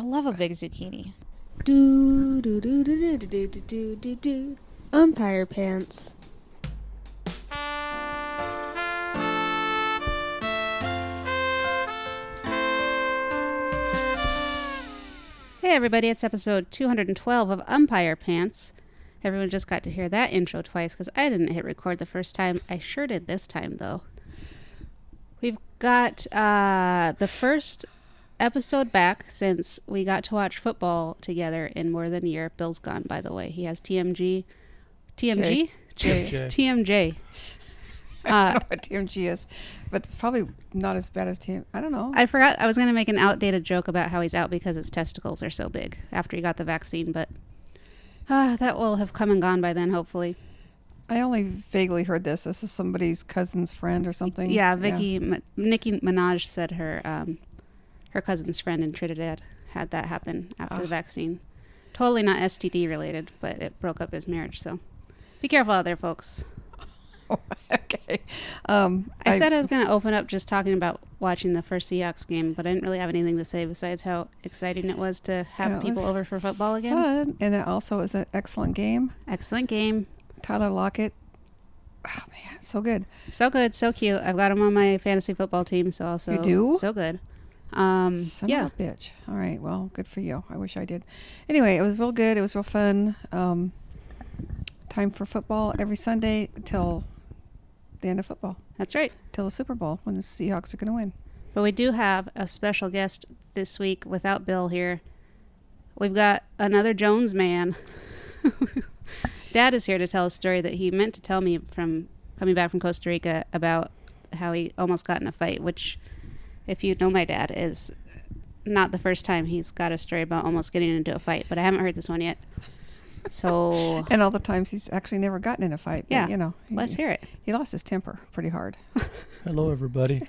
I love a big zucchini. Do do do do do do do do do do. Umpire pants. Hey everybody, it's episode 212 of Umpire Pants. Everyone just got to hear that intro twice because I didn't hit record the first time. I sure did this time though. We've got uh, the first episode back since we got to watch football together in more than a year. Bill's gone, by the way. He has TMG. TMG? J. TMJ. I don't Uh, know what TMG is, but probably not as bad as TM. I don't know. I forgot I was going to make an outdated joke about how he's out because his testicles are so big after he got the vaccine, but uh, that will have come and gone by then, hopefully. I only vaguely heard this. This is somebody's cousin's friend or something. Yeah, Vicky, Ma- Nicki Minaj said her um, her cousin's friend in Trinidad had that happen after the Ah. vaccine. Totally not STD related, but it broke up his marriage. So be careful out there, folks. okay. Um, I, said I was going to open up just talking about watching the first Seahawks game, but I didn't really have anything to say besides how exciting it was to have people over for football again. fun, and it also was an excellent game. Excellent game. Tyler Lockett. Oh man, so good. So good, so cute. I've got him on my fantasy football team, so also You do? so good. Um, Son yeah, of a bitch. All right. Well, good for you. I wish I did. Anyway, it was real good. It was real fun. Um, time for football every Sunday till the end of football, that's right. till the Super Bowl when the Seahawks are going to win. But we do have a special guest this week without Bill here. We've got another Jones man. Dad is here to tell a story that he meant to tell me from coming back from Costa Rica about how he almost got in a fight, which, if you know my dad, is not the first time he's got a story about almost getting into a fight, but I haven't heard this one yet. So And all the times he's actually never gotten in a fight. but, Yeah. You know, he, let's hear it. he lost his temper pretty hard. Hello, everybody.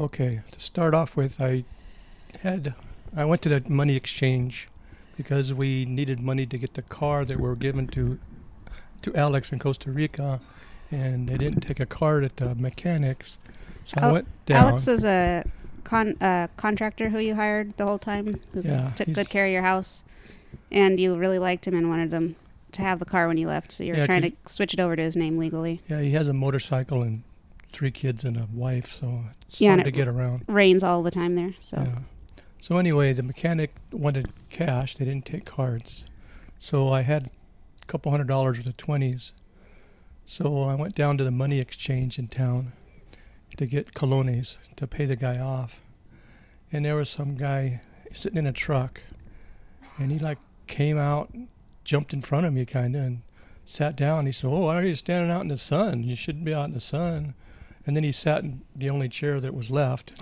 okay, to start off with, I had I went to the money exchange because we needed money to get the car that we were given to to Alex in Costa Rica, and they didn't take a card at the mechanics, so I Al- went down. Alex is a con- uh, contractor who you hired the whole time, who Yeah, took good care of your house, and you really liked him and wanted him to have the car when you left. So you're Yeah, trying to switch it over to his name legally. yeah, he has a motorcycle and three kids and a wife, so it's Yeah, hard to get around. Rains all the time there, so Yeah. So anyway, the mechanic wanted cash. They didn't take cards. So I had a couple hundred dollars worth of twenties. So I went down to the money exchange in town to get colones to pay the guy off. And there was some guy sitting in a truck, and he like came out, jumped in front of me kind of, and sat down. He said, "Oh, why are you standing out in the sun? You shouldn't be out in the sun." And then he sat in the only chair that was left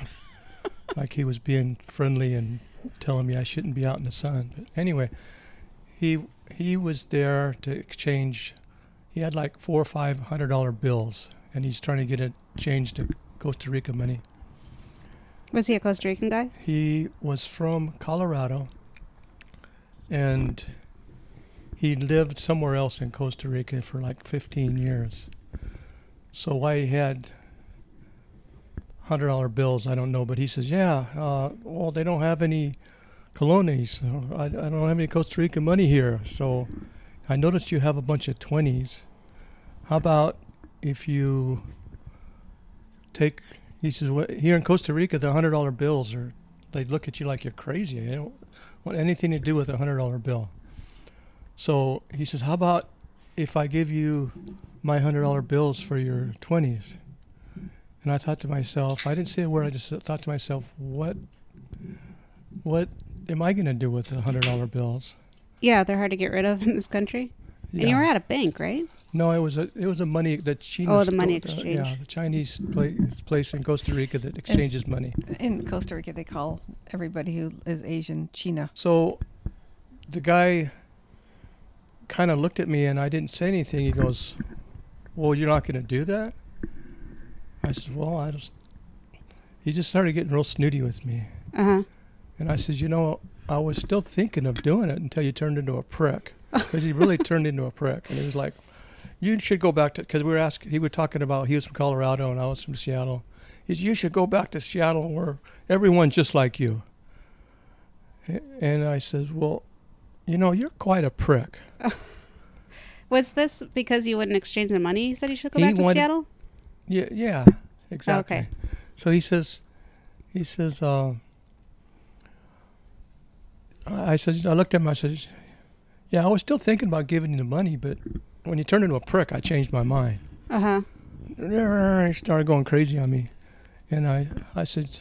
like he was being friendly and telling me I shouldn't be out in the sun. But anyway, he he was there to exchange. He had like four or five hundred dollar bills, and he's trying to get it changed to Costa Rica money. was he a Costa Rican guy? He was from Colorado, and he lived somewhere else in Costa Rica for like 15 years. So why he had hundred dollar bills, I don't know. But he says, yeah, uh, well, they don't have any colones. I, I don't have any Costa Rica money here. So I noticed you have a bunch of twenties. How about if you take? He says, well, here in Costa Rica, the hundred dollar bills are. They look at you like you're crazy. They don't want anything to do with a hundred dollar bill. So he says, how about if I give you my hundred dollar bills for your twenties? And I thought to myself, I didn't say a word. I just thought to myself, what, what am I going to do with the hundred dollar bills? Yeah, they're hard to get rid of in this country. And you Yeah. were at a bank, right? No, it was a it was a money that China. Oh, the money stole- exchange. yeah, the Chinese place, place in Costa Rica that exchanges money. In Costa Rica, they call everybody who is Asian China. So, the guy kind of looked at me, and I didn't say anything. He goes, "Well, you're not going to do that." I said, "Well, I just." He just started getting real snooty with me, Uh huh. and I said, "You know, I was still thinking of doing it until you turned into a prick, because he really turned into a prick." And he was like, "You should go back to," because we were asking. He was talking about he was from Colorado and I was from Seattle. He said, "You should go back to Seattle where everyone's just like you." And I says, well, you know, you're quite a prick. Was this because you wouldn't exchange the money? He said you should go He back to wanted- Seattle. Yeah, yeah, exactly. okay. So he says, he says, uh, I said, I looked at him. I said, yeah, I was still thinking about giving you the money, but when you turned into a prick, I changed my mind. Uh huh. He started going crazy on me, and I, I said,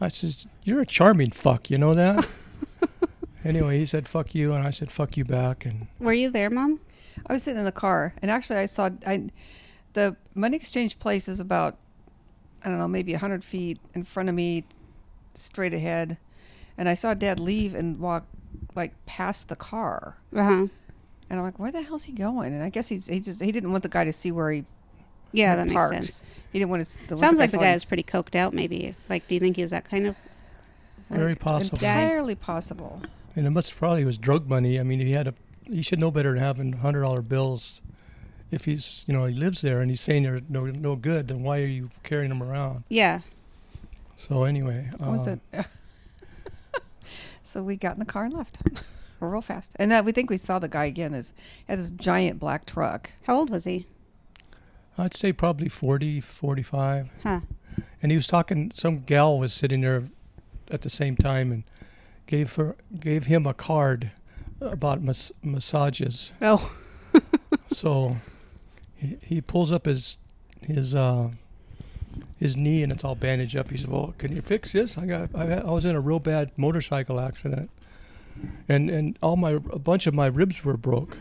I said, you're a charming fuck. You know that? anyway, he said, fuck you, and I said, fuck you back, and Were you there, Mom? I was sitting in the car, and actually, I saw I, the money exchange place is about, I don't know, maybe hundred feet in front of me, straight ahead, and I saw Dad leave and walk like past the car, Uh huh. And I'm like, where the hell's he going? And I guess he's he just he didn't want the guy to see where he Yeah, had that makes sense. He didn't want to. The Sounds like the guy he- was pretty coked out. Maybe. Like, do you think he was that kind of? Very it's possible. Entirely possible. and it must probably was drug money. I mean, he had a, he should know better than having hundred dollar bills. If he's, you know, he lives there and he's saying they're no no good, then why are you carrying them around? Yeah. So anyway, What was uh, it? so we got in the car and left, real fast. And uh, we think we saw the guy again. This he had this giant black truck. How old was he? I'd say probably 40, 45. Huh. And he was talking. Some gal was sitting there at the same time and gave her gave him a card about mas- massages. Oh. so he, he pulls up his his uh, his knee and it's all bandaged up. He said, "Well, can you fix this? I got I, got- I was in a real bad motorcycle accident, and and all my a bunch of my ribs were broke.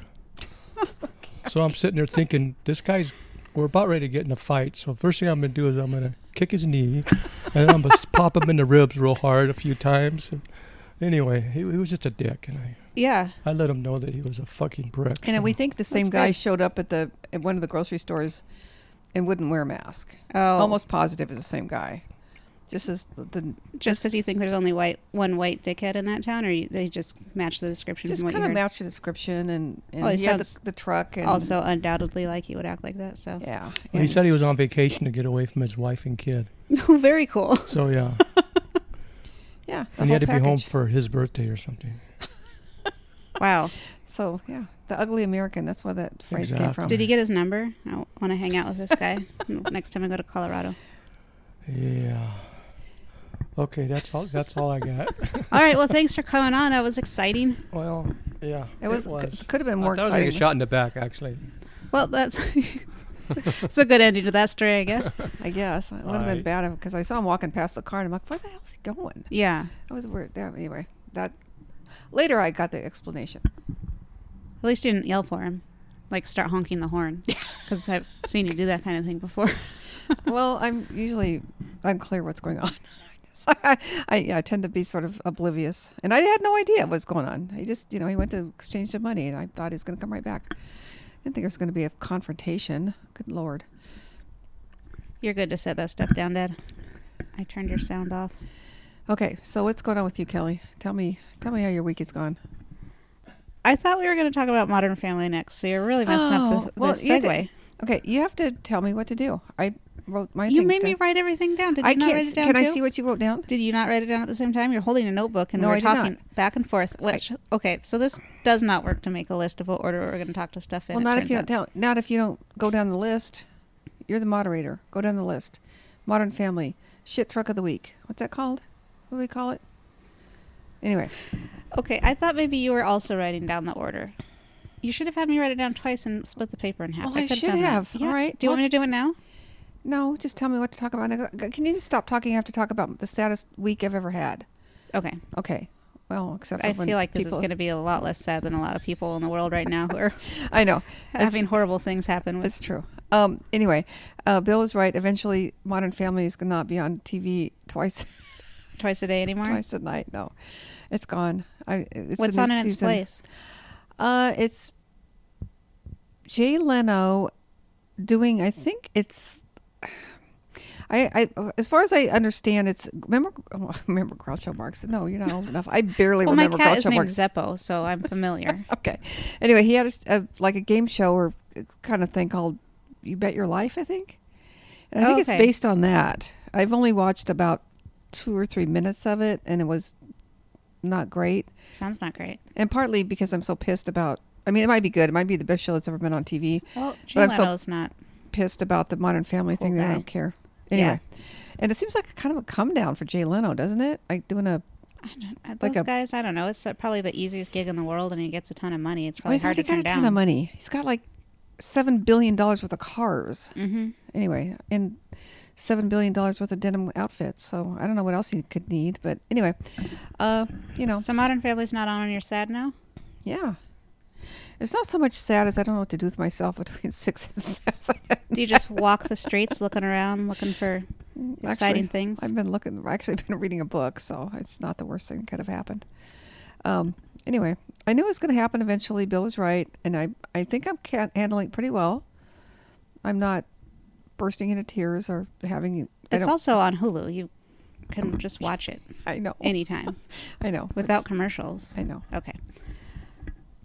so I'm sitting there thinking, this guy's we're about ready to get in a fight. So first thing I'm gonna do is I'm gonna kick his knee, and I'm gonna pop him in the ribs real hard a few times. And anyway, he, he was just a dick, and I Yeah. I let him know that he was a fucking prick. And so- we think the same That's guy good. showed up at the at one of the grocery stores and wouldn't wear a mask. Oh. Almost positive it's the same guy. Just as the Just because you think there's only white one white dickhead in that town, or you, they just match the description just kind of heard? matched the description and, and Well, he he had the, the truck and also, undoubtedly, like he would act like that. So, yeah. Well, he said he was on vacation to get away from his wife and kid. Oh, very cool. So yeah, yeah, and he had to whole be home for his birthday or something. Wow. So yeah, the ugly American. That's where that phrase came from. Did he get his number? I want to hang out with this guy next time I go to Colorado. Yeah. Okay, that's all. That's all I got. All right. Well, thanks for coming on. That was exciting. well, yeah, It was, could have been more I thought I was gonna shot in the back, actually. Well, that's it's a good ending to that story, I guess. I guess it would have been bad because I saw him walking past the car and I'm like, where the hell's he going? Yeah. I was weird. Yeah, anyway, that later I got the explanation. At least you didn't yell for him, like start honking the horn, because I've seen you do that kind of thing before. well, I'm usually unclear what's going on. I, I, yeah, I tend to be sort of oblivious, and I had no idea what was going on. He just, you know, he went to exchange the money, and I thought he was going to come right back. I didn't think there was going to be a confrontation. Good lord. You're good to set that stuff down, Dad. I turned your sound off. Okay, so what's going on with you, Kelly? Tell me, tell me how your week is gone. I thought we were going to talk about Modern Family next, so you're really messing Oh, up the, well, you segue. did- Okay, you have to tell me what to do. I wrote my. you made me write everything down. Did you I not can't. write it down Can I see what you wrote down? Did you not write it down at the same time? You're holding a notebook and No, we're I not. talking back and forth. Which, okay, so this does not work to make a list of what order we're going to talk to stuff in. Well, not if you don't tell. Not if you don't go down the list. You're the moderator. Go down the list. Modern Family shit truck of the week. What's that called? What do we call it? Anyway, Okay, I thought maybe you were also writing down the order. You should have had me write it down twice and split the paper in half. Well, I could've should that. have. Yeah. All right, Do you want me to do it now? No, just tell me what to talk about. Can you just stop talking? I have to talk about the saddest week I've ever had. Okay. Okay. Well, except for I feel like this is people- going to be a lot less sad than a lot of people in the world right now who are I know. having It's- horrible things happen with. That's true. Um. Anyway, uh, Bill was right. Eventually, Modern Family is going to not be on TV twice Twice a day anymore. twice a night. No, it's gone. I. It's What's on in its season. place? Uh, it's Jay Leno doing. I think it's. I, I, as far as I understand, it's remember remember Groucho Marx. No, you're not old enough. I barely Well, my remember cat is Groucho named Marx. Zeppo, so I'm familiar. Okay. Anyway, he had a, a like a game show or kind of thing called "You Bet Your Life," I think. And I think Okay. it's based on that. I've only watched about two or three minutes of it, and it was not great, Sounds not great. and partly because I'm so pissed about. I mean, it might be good. It might be the best show that's ever been on TV. Well, Jay But I'm so- not. Pissed about the Modern Family Cool thing. That I don't care. Yeah. Anyway, and it seems like kind of a come down for Jay Leno, doesn't it? Like doing a don't, uh, Like those a- guys, I don't know. It's uh, probably the easiest gig in the world, and he gets a ton of money. It's probably he's hard to already got turn a ton down. of money. He's got like seven billion dollars worth of cars. Mm-hmm. Anyway, and seven billion dollars worth of denim outfits. So I don't know what else he could need, but anyway, uh, you know, So Modern Family's not on, and you're sad now. yeah. It's not so much sad as I don't know what to do with myself between six and seven. Do you just walk the streets, looking around, looking for exciting Actually, things? I've been looking. I've actually been reading a book, so it's not the worst thing that could have happened. Um, anyway, I knew it was going to happen eventually. Bill was right, and I I think I'm ca- handling it pretty well. I'm not bursting into tears or having. It's also on Hulu. You can just watch it I know. anytime I know. without commercials. I know. Okay.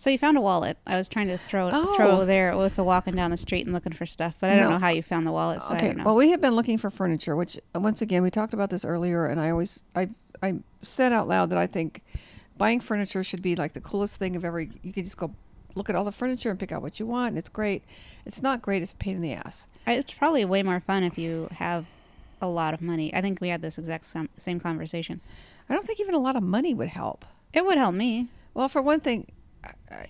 So you found a wallet. I was trying to throw Oh. throw there with the walking down the street and looking for stuff, but I don't No. know how you found the wallet, so I okay. don't know. Well, we have been looking for furniture, which uh, once again we talked about this earlier, and I always I I said out loud that I think buying furniture should be like the coolest thing of ever. You could just go look at all the furniture and pick out what you want, and it's great. It's not great. It's a pain in the ass. It's probably way more fun if you have a lot of money. I think we had this exact same conversation. I don't think even a lot of money would help. It would help me. Well, for one thing,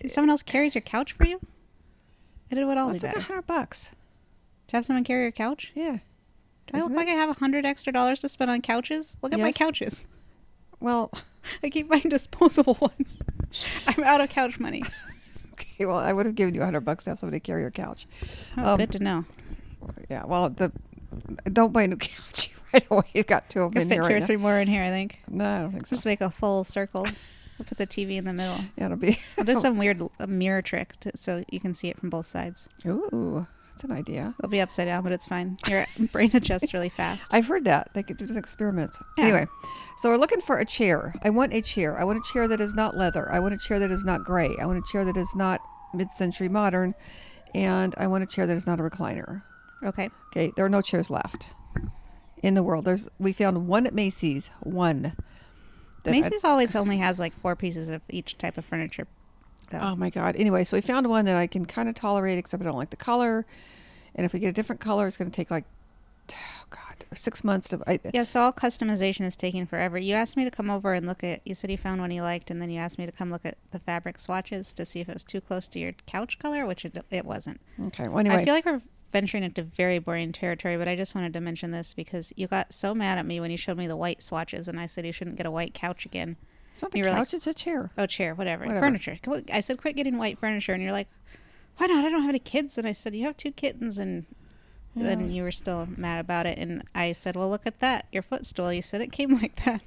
If someone else carries your couch for you, it would all that's be like a hundred bucks. To have someone carry your couch? Yeah. Do I look Isn't like I have a hundred extra dollars to spend on couches? Look at my couches. Well, I keep buying disposable ones. I'm out of couch money. okay. Well, I would have given you a hundred bucks to have somebody carry your couch. Oh, Um, good to know. Yeah. Well, the don't buy a new couch right away. You've got two of them fit here two right or now. three more in here, I think. No, I don't think so. Just make a full circle. We'll put the TV in the middle. Yeah, it'll be. I'll do some weird mirror trick to, so you can see it from both sides. Ooh, that's an idea. It'll be upside down, but it's fine. Your brain adjusts really fast. I've heard that. They could do experiments. Yeah. Anyway, so we're looking for a chair. I want a chair. I want a chair that is not leather. I want a chair that is not gray. I want a chair that is not mid-century modern, and I want a chair that is not a recliner. Okay. Okay, there are no chairs left in the world. There's we found one at Macy's. One. That I- Macy's always only has like four pieces of each type of furniture. Though. oh my god. Anyway, so we found one that I can kind of tolerate, except I don't like the color. And if we get a different color, it's going to take like, oh god, six months to. I, yeah, so all customization is taking forever. You asked me to come over and look at. You said you found one you liked, and then you asked me to come look at the fabric swatches to see if it was too close to your couch color, which it, it wasn't. Okay. Well, anyway. I feel like we're venturing into very boring territory, but I just wanted to mention this because you got so mad at me when you showed me the white swatches, and I said you shouldn't get a white couch again. it's not a you were like- couch. it's a chair. Oh, chair, whatever, Whatever. furniture. I said quit getting white furniture, and you're like, why not? I don't have any kids, and I said you have two kittens, and then you were still mad about it, and I said, well, look at that, your footstool. You said it came like that.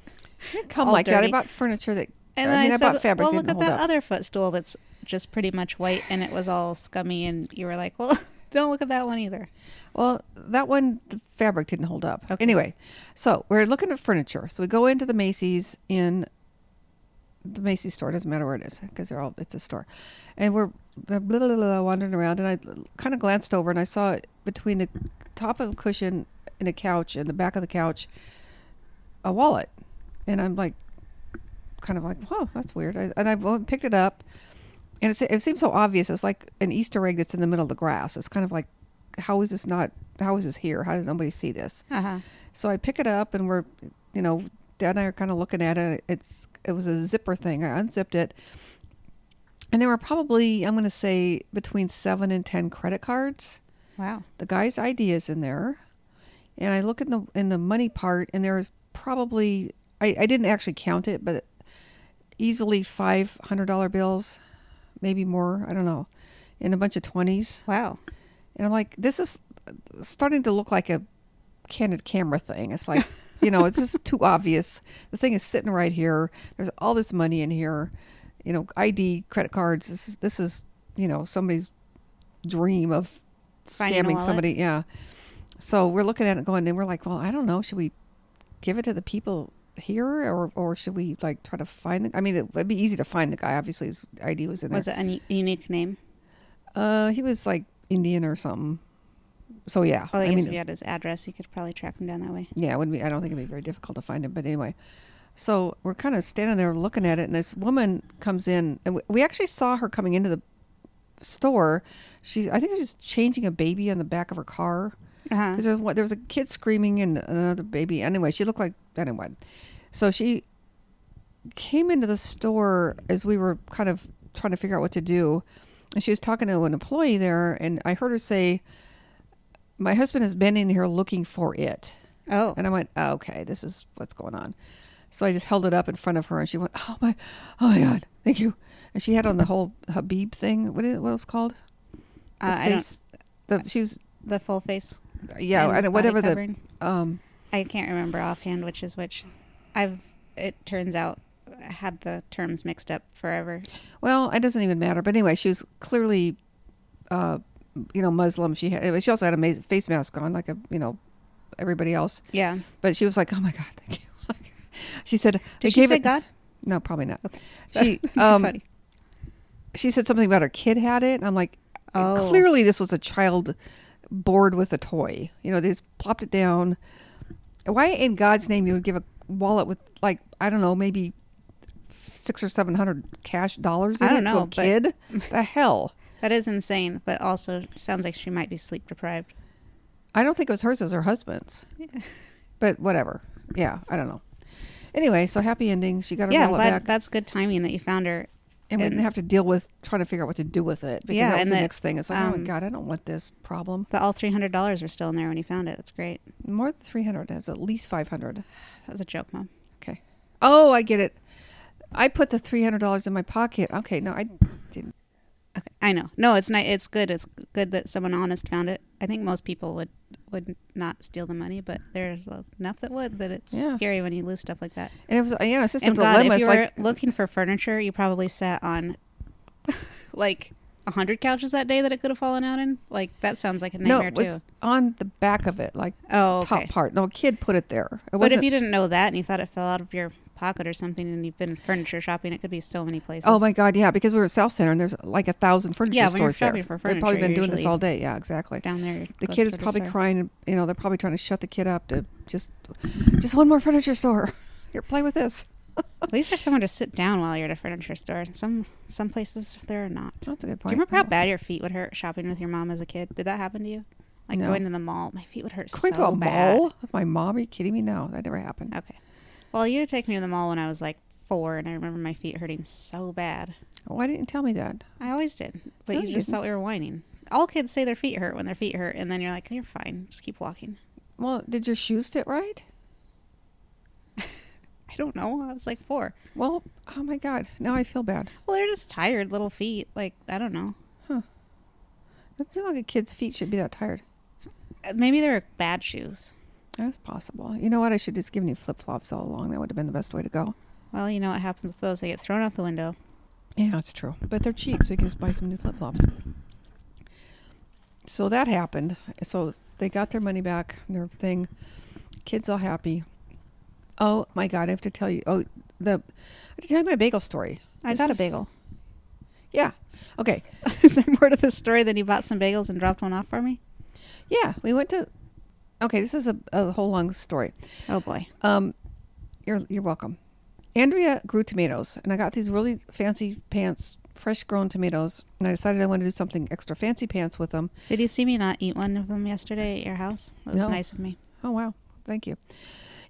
It come like that. I bought furniture that. And I mean, I, I, said, bought fabric well, look at that up. other footstool that's just pretty much white, and it was all scummy, and you were like, well, don't look at that one either. Well, that one, the fabric didn't hold up. Okay. Anyway, so we're looking at furniture. So we go into the Macy's in the Macy's store. Doesn't matter where it is because they're all. It's a store, and we're blah, blah, blah, blah, wandering around, and I kind of glanced over and I saw between the top of a cushion and a couch and the back of the couch a wallet, and I'm like, kind of like, whoa, that's weird. I, and I went picked it up, and it, it seems so obvious. It's like an Easter egg that's in the middle of the grass. It's kind of like, how is this not? How is this here? How does nobody see this? Uh huh. So I pick it up, and we're, you know, Dad and I are kind of looking at it. It's it was a zipper thing. I unzipped it, and there were probably I'm going to say between seven and ten credit cards. Wow. The guy's ID is in there, and I look in the in the money part, and there's probably I, I didn't actually count it, but easily five hundred dollar bills, maybe more. I don't know, in a bunch of twenties. Wow. And I'm like, this is starting to look like a candid camera thing. It's like, you know, it's just too obvious. The thing is sitting right here. There's all this money in here. You know, ID, credit cards. This is, this is you know, somebody's dream of Finding scamming somebody. Yeah. So we're looking at it going, and we're like, well, I don't know. Should we give it to the people here or, or should we like try to find the, I mean, it would be easy to find the guy. Obviously his ID was in there. Was it a u- unique name? Uh, he was like Indian or something. So yeah, Well, I, I guess mean, if you had his address, you could probably track him down that way. yeah, it wouldn't be. I don't think it'd be very difficult to find him. But anyway, So we're kind of standing there looking at it, and this woman comes in, and we, we actually saw her coming into the store. She, I think, she's changing a baby on the back of her car. Uh-huh. Because there, was there was a kid screaming and another baby. Anyway, she looked like anyway. So she came into the store as we were kind of trying to figure out what to do, and she was talking to an employee there, and I heard her say, "My husband has been in here looking for it," Oh. and I went, oh, "Okay, this is what's going on." So I just held it up in front of her, and she went, "Oh my, oh my God, thank you!" And she had on the whole Habib thing. What is it? what it was called? The Uh, I don't, face. The she was the full face. Yeah, and I whatever the um. I can't remember offhand which is which. I've. It turns out had the terms mixed up forever. Well, it doesn't even matter. But anyway, she was clearly, uh, you know, Muslim. She had, she also had a face mask on, like a you know, everybody else. Yeah. But she was like, "Oh my God, thank you." she said, Did "I she gave say it-" God? No, probably not. Okay. She um, Funny. she said something about her kid had it, and I'm like, Oh. clearly this was a child bored with a toy. You know, they just plopped it down. Why in God's name you would give a wallet with like I don't know, maybe six or seven hundred cash dollars in I don't it know, to a kid? the hell. That is insane, but also sounds like she might be sleep deprived. I don't think it was hers, it was her husband's. But whatever. Yeah, I don't know. Anyway, so happy ending. She got her yeah, wallet back. that's good timing that you found her. And we have to deal with trying to figure out what to do with it. Because Yeah, that was and the that, next thing. It's like, oh my um, God, I don't want this problem. But all three hundred dollars were still in there when you found it. That's great. More than 300. It was at least 500. That was a joke, mom. Okay. Oh, I get it. I put the $300 in my pocket. Okay, no, I didn't. Okay, I know. No, it's not. It's good. It's good that someone honest found it. I think most people would would not steal the money, but there's enough that would. That it's Yeah. scary when you lose stuff like that. And it was, you know, it's just And God, dilemma. if you were like, looking for furniture, you probably sat on like hundred couches that day that it could have fallen out in. Like that sounds like a nightmare no, it was too. on the back of it, like Oh, okay. top part. No, a kid put it there. It But if you didn't know that and you thought it fell out of your pocket or something, and you've been furniture shopping, it could be so many places. Oh my God, yeah, because we were at Southcenter and there's like a thousand furniture Yeah, stores there. They've probably been doing this all day. Yeah, exactly. Down there, The kid is probably store. crying. You know, they're probably trying to shut the kid up to just, just one more furniture store. Here, play with this. At least there's someone to sit down while you're at a furniture store. Some some places there are not. That's a good point. Do you remember how Oh. bad your feet would hurt shopping with your mom as a kid? Did that happen to you? Like No. going to the mall, my feet would hurt Going so to a bad. mall with my mom? Are you kidding me? No, that never happened. Okay. Well, you had taken me to the mall when I was like four, and I remember my feet hurting so bad. Oh, why didn't you tell me that? I always did, but No, you you just thought we were whining. All kids say their feet hurt when their feet hurt, and then you're like, "You're fine, just keep walking." Well, did your shoes fit right? I don't know. I was like four. Well, oh my God, now I feel bad. Well, they're just tired little feet. Like I don't know. Huh. It seems like a kid's feet should be that tired. Uh, Maybe they're bad shoes. That's possible. You know what? I should just given you flip flops all along. That would have been the best way to go. Well, you know what happens with those? They get thrown out the window. Yeah, that's true. But they're cheap, so you can just buy some new flip flops. So that happened. So they got their money back, their thing. Kids all happy. Oh my God, I have to tell you. Oh, the I have to tell you my bagel story. I This got a bagel. Yeah. Okay. Is there more to this story than you bought some bagels and dropped one off for me? Yeah, we went to. Okay, this is a, a whole long story. Oh boy. Um, you're you're welcome. Andrea grew tomatoes, and I got these really fancy pants, fresh grown tomatoes, and I decided I wanted to do something extra fancy pants with them. Did you see me not eat one of them yesterday at your house? That was No. nice of me. Oh wow, thank you.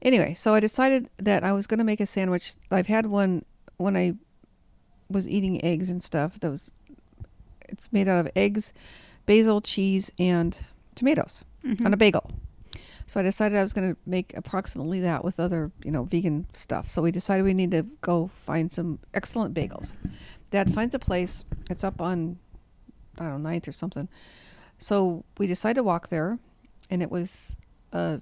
Anyway, so I decided that I was going to make a sandwich. I've had one when I was eating eggs and stuff. That was it's made out of eggs, basil, cheese, and tomatoes Mhm. on a bagel. So I decided I was going to make approximately that with other, you know, vegan stuff. So we decided we need to go find some excellent bagels. Dad finds a place. It's up on, I don't know, ninth or something. So we decided to walk there, and it was a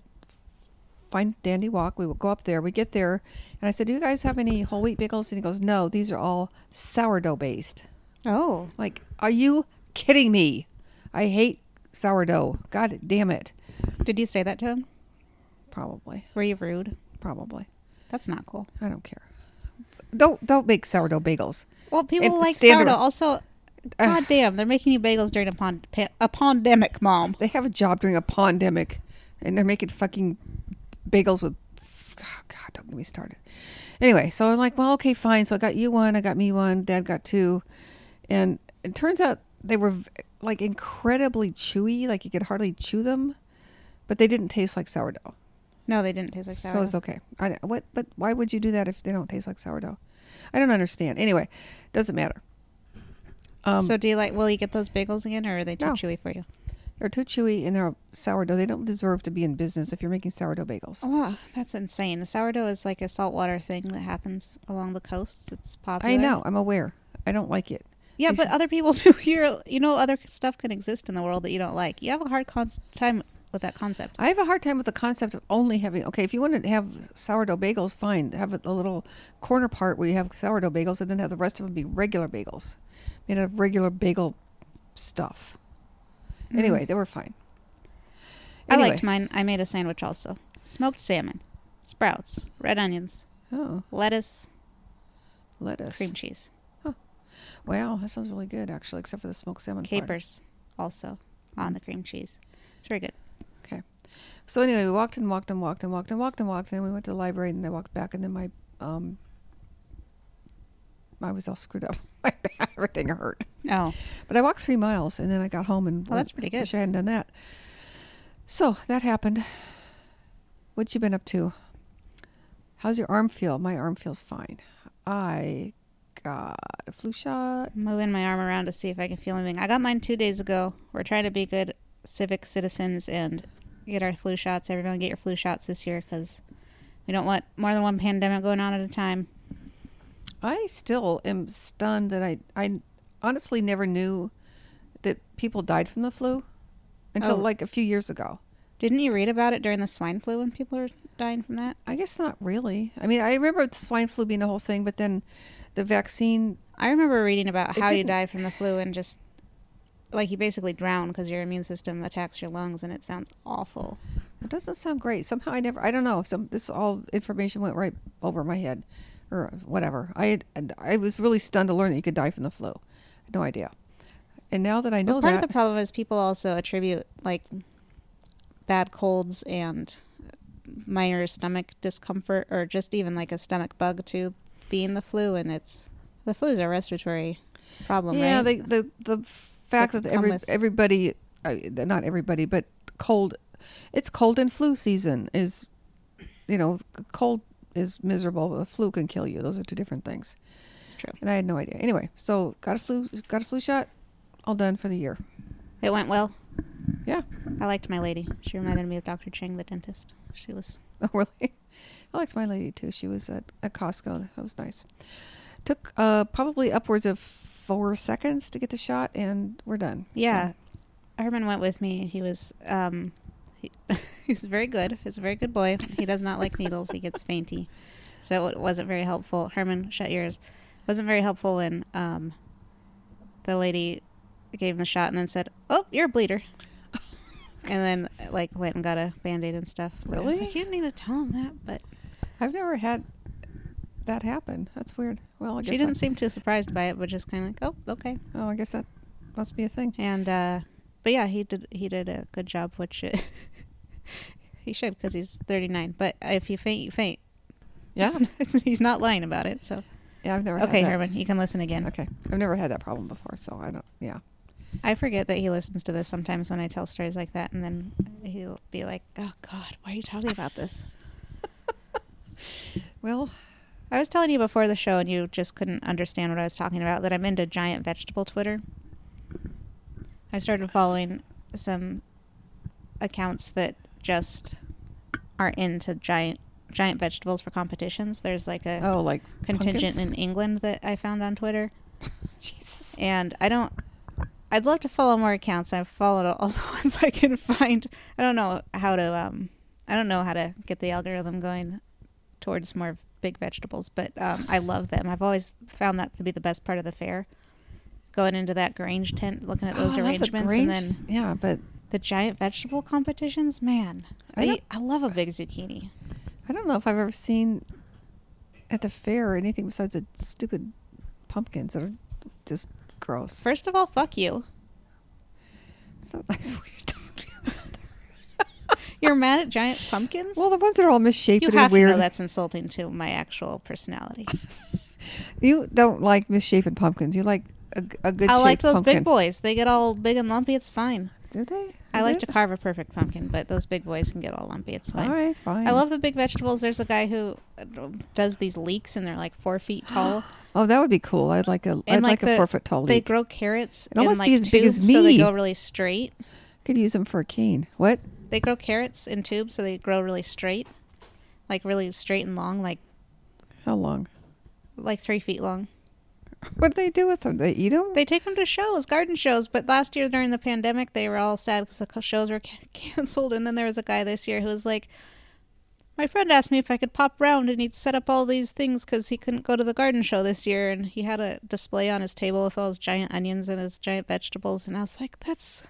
fine dandy walk. We will go up there. We get there, and I said, "Do you guys have any whole wheat bagels?" And he goes, "No, these are all sourdough based." Oh. Like, are you kidding me? I hate sourdough. God damn it. Did you say that to him? Probably, Were you rude? probably. That's not cool. I don't care. Don't don't make sourdough bagels. Well, people And like standard- sourdough. Also, god damn, they're making you bagels during a pond a pandemic, mom. They have a job during a pandemic, and they're making fucking bagels with. Oh God, don't get me started. Anyway, so I'm like, well, okay, fine. So I got you one, I got me one, Dad got two, and it turns out they were like incredibly chewy, like you could hardly chew them, but they didn't taste like sourdough. No, they didn't taste like sourdough. So it's okay. I, what? But why would you do that if they don't taste like sourdough? I don't understand. Anyway, doesn't matter. Um, so do you like? Will you get those bagels again, or are they too No. chewy for you? They're too chewy and they're sourdough. They don't deserve to be in business if you're making sourdough bagels. Oh, that's insane. The sourdough is like a saltwater thing that happens along the coasts. It's popular. I know. I'm aware. I don't like it. Yeah, They but should- other people do. You're, you know, other stuff can exist in the world that you don't like. You have a hard con- time with that concept. I have a hard time with the concept of only having. Okay, if you want to have sourdough bagels, fine. Have a, a little corner part where you have sourdough bagels, and then have the rest of them be regular bagels, made out of regular bagel stuff. Anyway, they were fine. I liked mine. I made a sandwich also. Smoked salmon, sprouts, red onions, Oh, lettuce, lettuce. cream cheese, Wow, that sounds really good, actually, except for the smoked salmon. part. capers also on the cream cheese. It's very good. Okay. So anyway, we walked and walked and walked and walked and walked and walked, and then we went to the library, and I walked back, and then my um, I was all screwed up. Everything hurt. Oh, But I walked three miles, and then I got home and Oh, that's pretty good. Wish I hadn't done that. So that happened. What you been up to? How's your arm feel? My arm feels fine. I got a flu shot. moving my arm around to see if I can feel anything. I got mine two days ago. We're trying to be good civic citizens and get our flu shots. Everyone get your flu shots this year because we don't want more than one pandemic going on at a time. I still am stunned that I I honestly never knew that people died from the flu until Oh. like a few years ago. Didn't you read about it during the swine flu when people were dying from that? I guess not really. I mean, I remember the swine flu being a whole thing, but then the vaccine. I remember reading about how you die from the flu and just like you basically drown because your immune system attacks your lungs and it sounds awful. It doesn't sound great. Somehow I never. I don't know. Some this all information went right over my head, or whatever. I had, I was really stunned to learn that you could die from the flu. No idea. And now that I know But part that, of the problem is people also attribute like bad colds and minor stomach discomfort or just even like a stomach bug to being the flu and it's the flu is a respiratory problem yeah, right the the fact That that, every with- everybody, uh, not everybody, but cold, it's cold and flu season is, you know, cold is miserable. But a flu can kill you. Those are two different things. it's true And I had no idea. Anyway, so got a flu got a flu shot, all done for the year. it went well Yeah. i liked my lady she reminded me of dr chang the dentist she was Oh, really? I liked my lady too. She was at, at Costco. That was nice. Took uh, probably upwards of four seconds to get the shot, and we're done. yeah So, herman went with me he was um he, he's very good. He's a very good boy. He does not like needles. He gets fainty. So it wasn't very helpful. Herman shut yours. Wasn't very helpful when um the lady gave him the shot and then said oh you're a bleeder. And then like went and got a band-aid and stuff. I Really? like, you didn't need to tell him that but I've never had that happen. That's weird. Well, I guess she didn't that- seem too surprised by it but just kind of like oh okay. Oh, I guess that must be a thing. and uh but yeah he did he did a good job which he should because he's 39 but if you faint you faint Yeah. It's not- it's- he's not lying about it so Yeah, I've never. okay herman you can listen again Okay, I've never had that problem before, so I don't. Yeah. i forget that he listens to this sometimes when i tell stories like that and then he'll be like oh god why are you talking about this Well, i was telling you before the show and you just couldn't understand what i was talking about that i'm into giant vegetable twitter i started following some accounts that just are into giant giant vegetables for competitions there's like a oh, like contingent pumpkins? in England that I found on Twitter. Jesus. And I don't I'd love to follow more accounts. I've followed all the ones I can find. I don't know how to um I don't know how to get the algorithm going towards more big vegetables, but um I love them. I've always found that to be the best part of the fair. Going into that Grange tent, looking at those Oh, I love the arrangements and then yeah, but the giant vegetable competitions, man. I I, I love a big zucchini. I don't know if I've ever seen at the fair or anything besides the stupid pumpkins that are just gross. First of all, fuck you. It's not nice way to talk to you. You're mad at giant pumpkins? Well, the ones that are all misshapen you and have to weird. know that's insulting to my actual personality. You don't like misshapen pumpkins. You like a, a good. I like those pumpkin. big boys. They get all big and lumpy. It's fine. Do they? I like it? to carve a perfect pumpkin, but those big boys can get all lumpy. It's fine. All right, fine. I love the big vegetables. There's a guy who uh, does these leeks, and they're like four feet tall. Oh, that would be cool. I'd like a. would like, like a four foot tall They leek. grow carrots It in almost like be as big as tubes, so they me. go really straight. Could use them for a cane. What? They grow carrots in tubes, so they grow really straight, like really straight and long, like How long? like three feet long. What do they do with them? They eat them? They take them to shows, garden shows. But last year during the pandemic, they were all sad because the shows were ca- canceled. And then there was a guy this year who was like, "My friend asked me if I could pop round, and he'd set up all these things because he couldn't go to the garden show this year, and he had a display on his table with all his giant onions and his giant vegetables." And I was like, "That's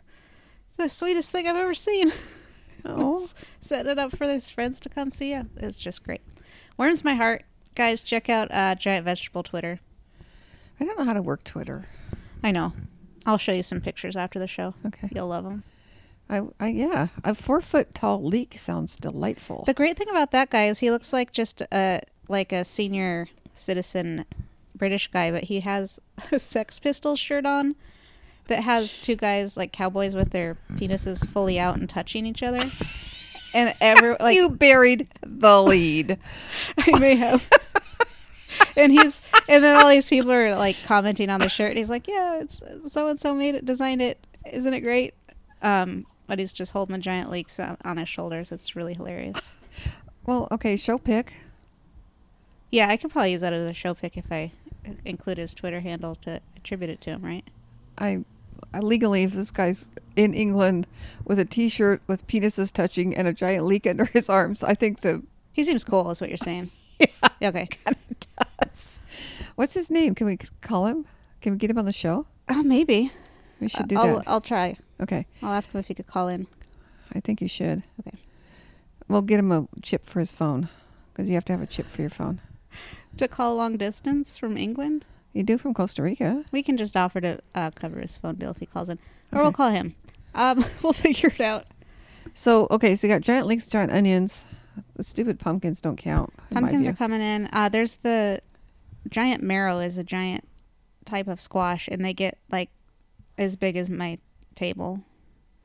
the sweetest thing I've ever seen." oh, Setting it up for his friends to come see. Yeah, it's just great. Warms my heart, guys. Check out uh, Giant Vegetable Twitter. I don't know how to work Twitter. I know. I'll show you some pictures after the show. Okay. You'll love them. I, I yeah, a four foot tall leek sounds delightful. The great thing about that guy is he looks like just a like a senior citizen British guy, but he has a Sex Pistols shirt on that has two guys like cowboys with their penises fully out and touching each other. And every like you buried the lead. I may have. and he's and then all these people are like commenting on the shirt. And he's like, "Yeah, it's so and so made it, designed it. Isn't it great?" Um, but he's just holding the giant leeks on, on his shoulders. It's really hilarious. well, okay, show pick. Yeah, I could probably use that as a show pick if I include his Twitter handle to attribute it to him, right? I, I legally, if this guy's in England with a T-shirt with penises touching and a giant leek under his arms, I think the He seems cool, is what you're saying. yeah, Okay. What's his name? Can we call him? Can we get him on the show? Oh, maybe. We should do I'll, that. I'll try. Okay, I'll ask him if he could call in. I think you should. Okay. We'll get him a chip for his phone because you have to have a chip for your phone. To call long distance from England? You do from Costa Rica. We can just offer to uh, cover his phone bill if he calls in, or Okay. we'll call him. Um, we'll figure it out. So okay, so you got giant leeks, giant onions. The stupid pumpkins don't count. Pumpkins are coming in. Uh, there's the giant marrow is a giant type of squash, and they get like as big as my table.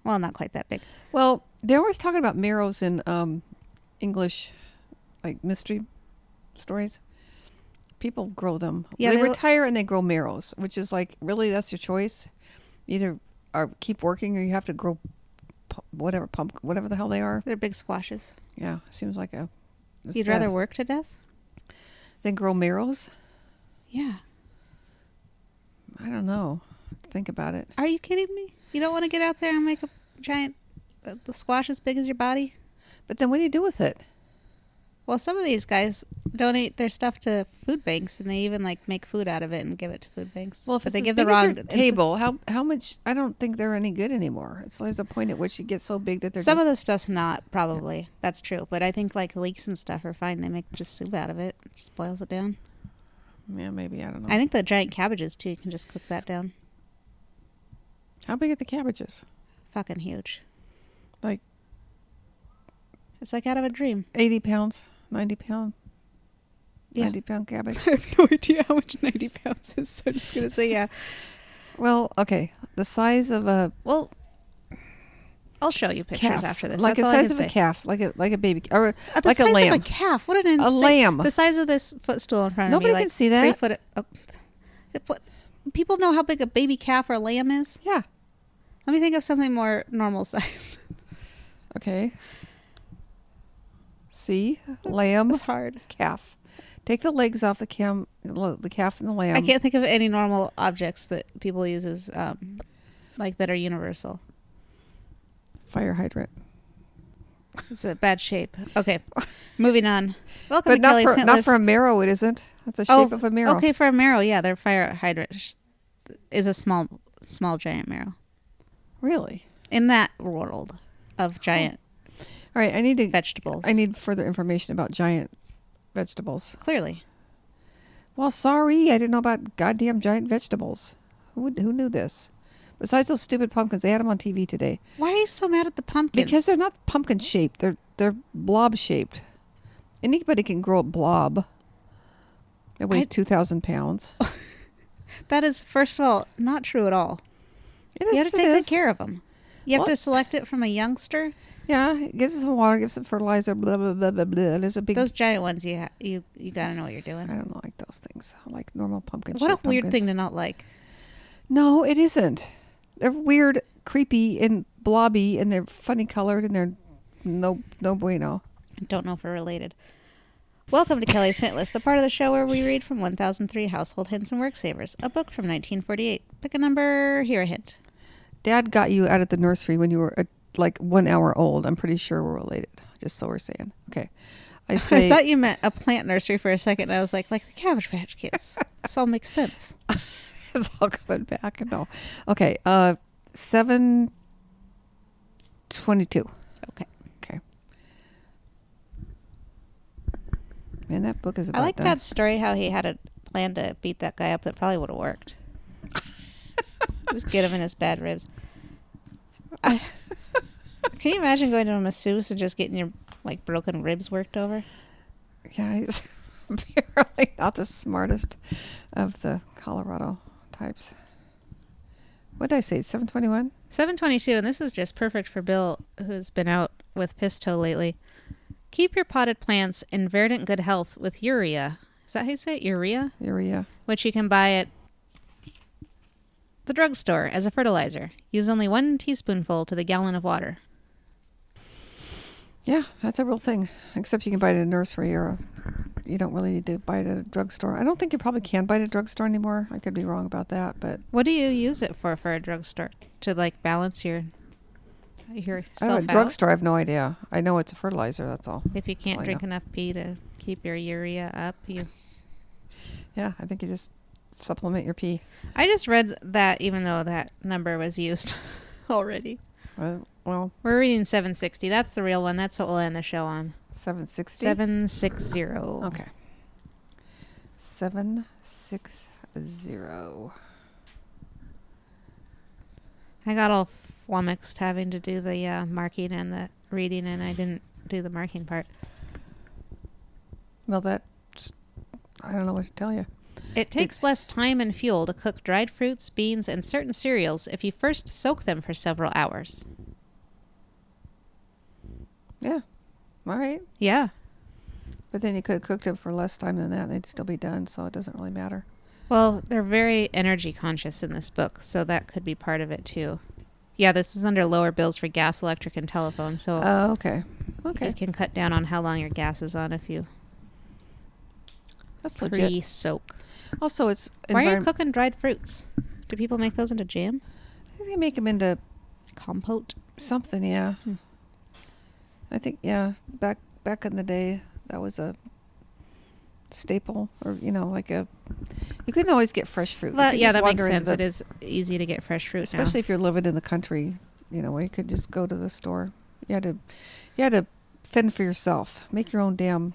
Well, not quite that big. Well, they're always talking about marrows in um, English, like mystery stories. People grow them. Yeah, they, they lo- retire and they grow marrows, which is like really that's your choice. Either are keep working or you have to grow pu- whatever pump whatever the hell they are. They're big squashes. Yeah, seems like a. You'd it's, rather uh, work to death? than grow marrows. Yeah. I don't know. Think about it. Are you kidding me? You don't want to get out there and make a giant uh, the squash as big as your body? But then what do you do with it? Well, some of these guys donate their stuff to food banks, and they even like make food out of it and give it to food banks. Well, if but they give the wrong table, how how much? I don't think they're any good anymore. It's there's a point at which you get so big that they're Some just, of the stuff's not probably. That's true, but I think like leeks and stuff are fine. They make just soup out of it. Just boils it down. Yeah maybe I don't know. I think the giant cabbages too. You can just cook that down. how big are the cabbages? Fucking huge. Like It's like out of a dream. eighty pounds, ninety pound, Yeah. ninety pound cabbage. I have no idea how much ninety pounds is, so I'm just gonna say yeah. well, okay, the size of a Well, I'll show you pictures calf, after this. like That's the size of say. a calf, like a like a baby or Uh, the like a lamb. of a calf. What an insane. lamb. The size of this footstool in front Nobody of me. Nobody can like see Three that. foot. Oh, people know how big a baby calf or a lamb is. yeah. Let me think of something more normal sized. Okay. See, lamb, It's hard. calf. Take the legs off the cam, the calf and the lamb. I can't think of any normal objects that people use as um, like that are universal. Fire hydrant. It's a bad shape. Okay, moving on. Welcome But to not Kelly's for Hint not List. for a marrow. It isn't. That's a oh, shape Oh, of a marrow. Okay, for a marrow, yeah, their fire hydrant sh- is a small, small giant marrow. Really. In that world of giant All right. I need to. vegetables, I need further information about giant vegetables. clearly. Well, sorry, I didn't know about goddamn giant vegetables. Who would, who knew this? Besides those stupid pumpkins, they had them on TV today Why are you so mad at the pumpkins? because they're not pumpkin shaped. They're they're blob shaped. Anybody can grow a blob. That weighs I- two thousand pounds. that is, first of all, not true at all. It you have to take good care of them. You have to select it from a youngster. Yeah, it gives it some water, gives some fertilizer. Blah blah blah blah blah. There's a big. Those giant ones, you ha- you you gotta know what you're doing. I don't like those things. I like normal pumpkin. What a shaped weird thing to not like. No, it isn't. They're weird, creepy, and blobby, and they're funny colored, and they're no no bueno. I don't know if we're related. Welcome to Kelly's Hint List, the part of the show where we read from 1003 Household Hints and Work Savers, a book from 1948. Pick a number, here a hint. Dad got you out of the nursery when you were uh, like one hour old. I'm pretty sure we're related. Just so we're saying. Okay. I say I thought you meant a plant nursery for a second, and I was like, like the Cabbage Patch Kids. this all makes sense. It's all coming back. No. Okay. Uh, seven twenty-two. Okay. Okay. Man, that book is about I like that story how he had a plan to beat that guy up that probably would have worked. Just get him in his bad ribs. I- can you imagine going to a masseuse and just getting your like broken ribs worked over? Yeah, he's apparently not the smartest of the Colorado types. What did I say? Seven twenty-one. 722, and this is just perfect for Bill, who's been out with Pisto lately. Keep your potted plants in verdant good health with urea. Is that how you say it? Urea? Urea. Which you can buy at the drugstore as a fertilizer. Use only one teaspoonful to the gallon of water. Yeah, that's a real thing. Except you can buy it at a nursery or a, you don't really need to buy it at a drugstore. I don't think you probably can buy it at a drugstore anymore. I could be wrong about that, but What do you use it for for a drugstore? To like balance your your I don't know, a drugstore. I have no idea. I know it's a fertilizer. That's all. If you can't drink enough pee to keep your urea up, you Yeah, I think you just supplement your pee. I just read that even though that number was used already. Uh, well, We're reading 760. That's the real one. That's what we'll end the show on. seven sixty. 760. Okay. Seven six zero. I got all flummoxed having to do the uh, marking and the reading, and I didn't do the marking part. Well, that I don't know what to tell you. It takes less time and fuel to cook dried fruits, beans, and certain cereals if you first soak them for several hours. Yeah. All right. Yeah. But then you could have cooked them for less time than that, and they'd still be done. So it doesn't really matter. Well, they're very energy conscious in this book, so that could be part of it too. Yeah, this is under lower bills for gas, electric, and telephone, so Oh, okay. Okay, you can cut down on how long your gas is on if you That's legit. pre-soak. Also, it's Why are you cooking dried fruits? Do people make those into jam? I think they make them into Compote? something. Yeah. Hmm. I think yeah. Back back in the day, that was a staple, or you know, like a. You couldn't always get fresh fruit. Well, yeah, that makes sense. the- It is easy to get fresh fruit now. especially if you're living in the country. You know, where you could just go to the store. You had to, you had to fend for yourself. Make your own damn.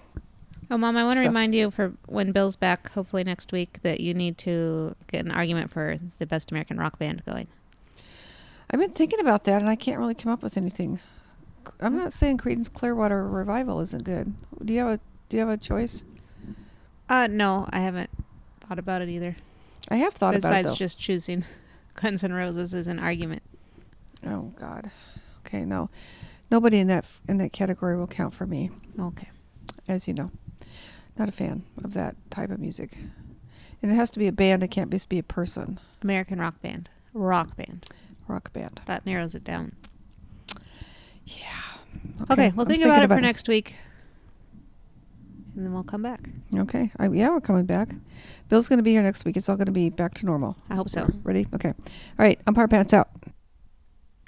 Oh, Mom, I want to remind you for when Bill's back, hopefully next week, that you need to get an argument for the best American rock band going. I've been thinking about that, and I can't really come up with anything. I'm not saying Creedence Clearwater Revival isn't good. Do you have a Do you have a choice? Uh, no, I haven't thought about it either. I have thought about it Besides just choosing Guns N' Roses as an argument. Oh God. Okay, no. Nobody in that in that category will count for me, Okay. as you know. Not a fan of that type of music. And it has to be a band, it can't just be a person. American rock band. Rock band. Rock band. That narrows it down. Yeah. Okay, I'm we'll think about it for next week. And then we'll come back. Okay. I, yeah, we're coming back. Bill's going to be here next week. It's all going to be back to normal. I hope so. Ready? Okay. All right. Umpire Pants out.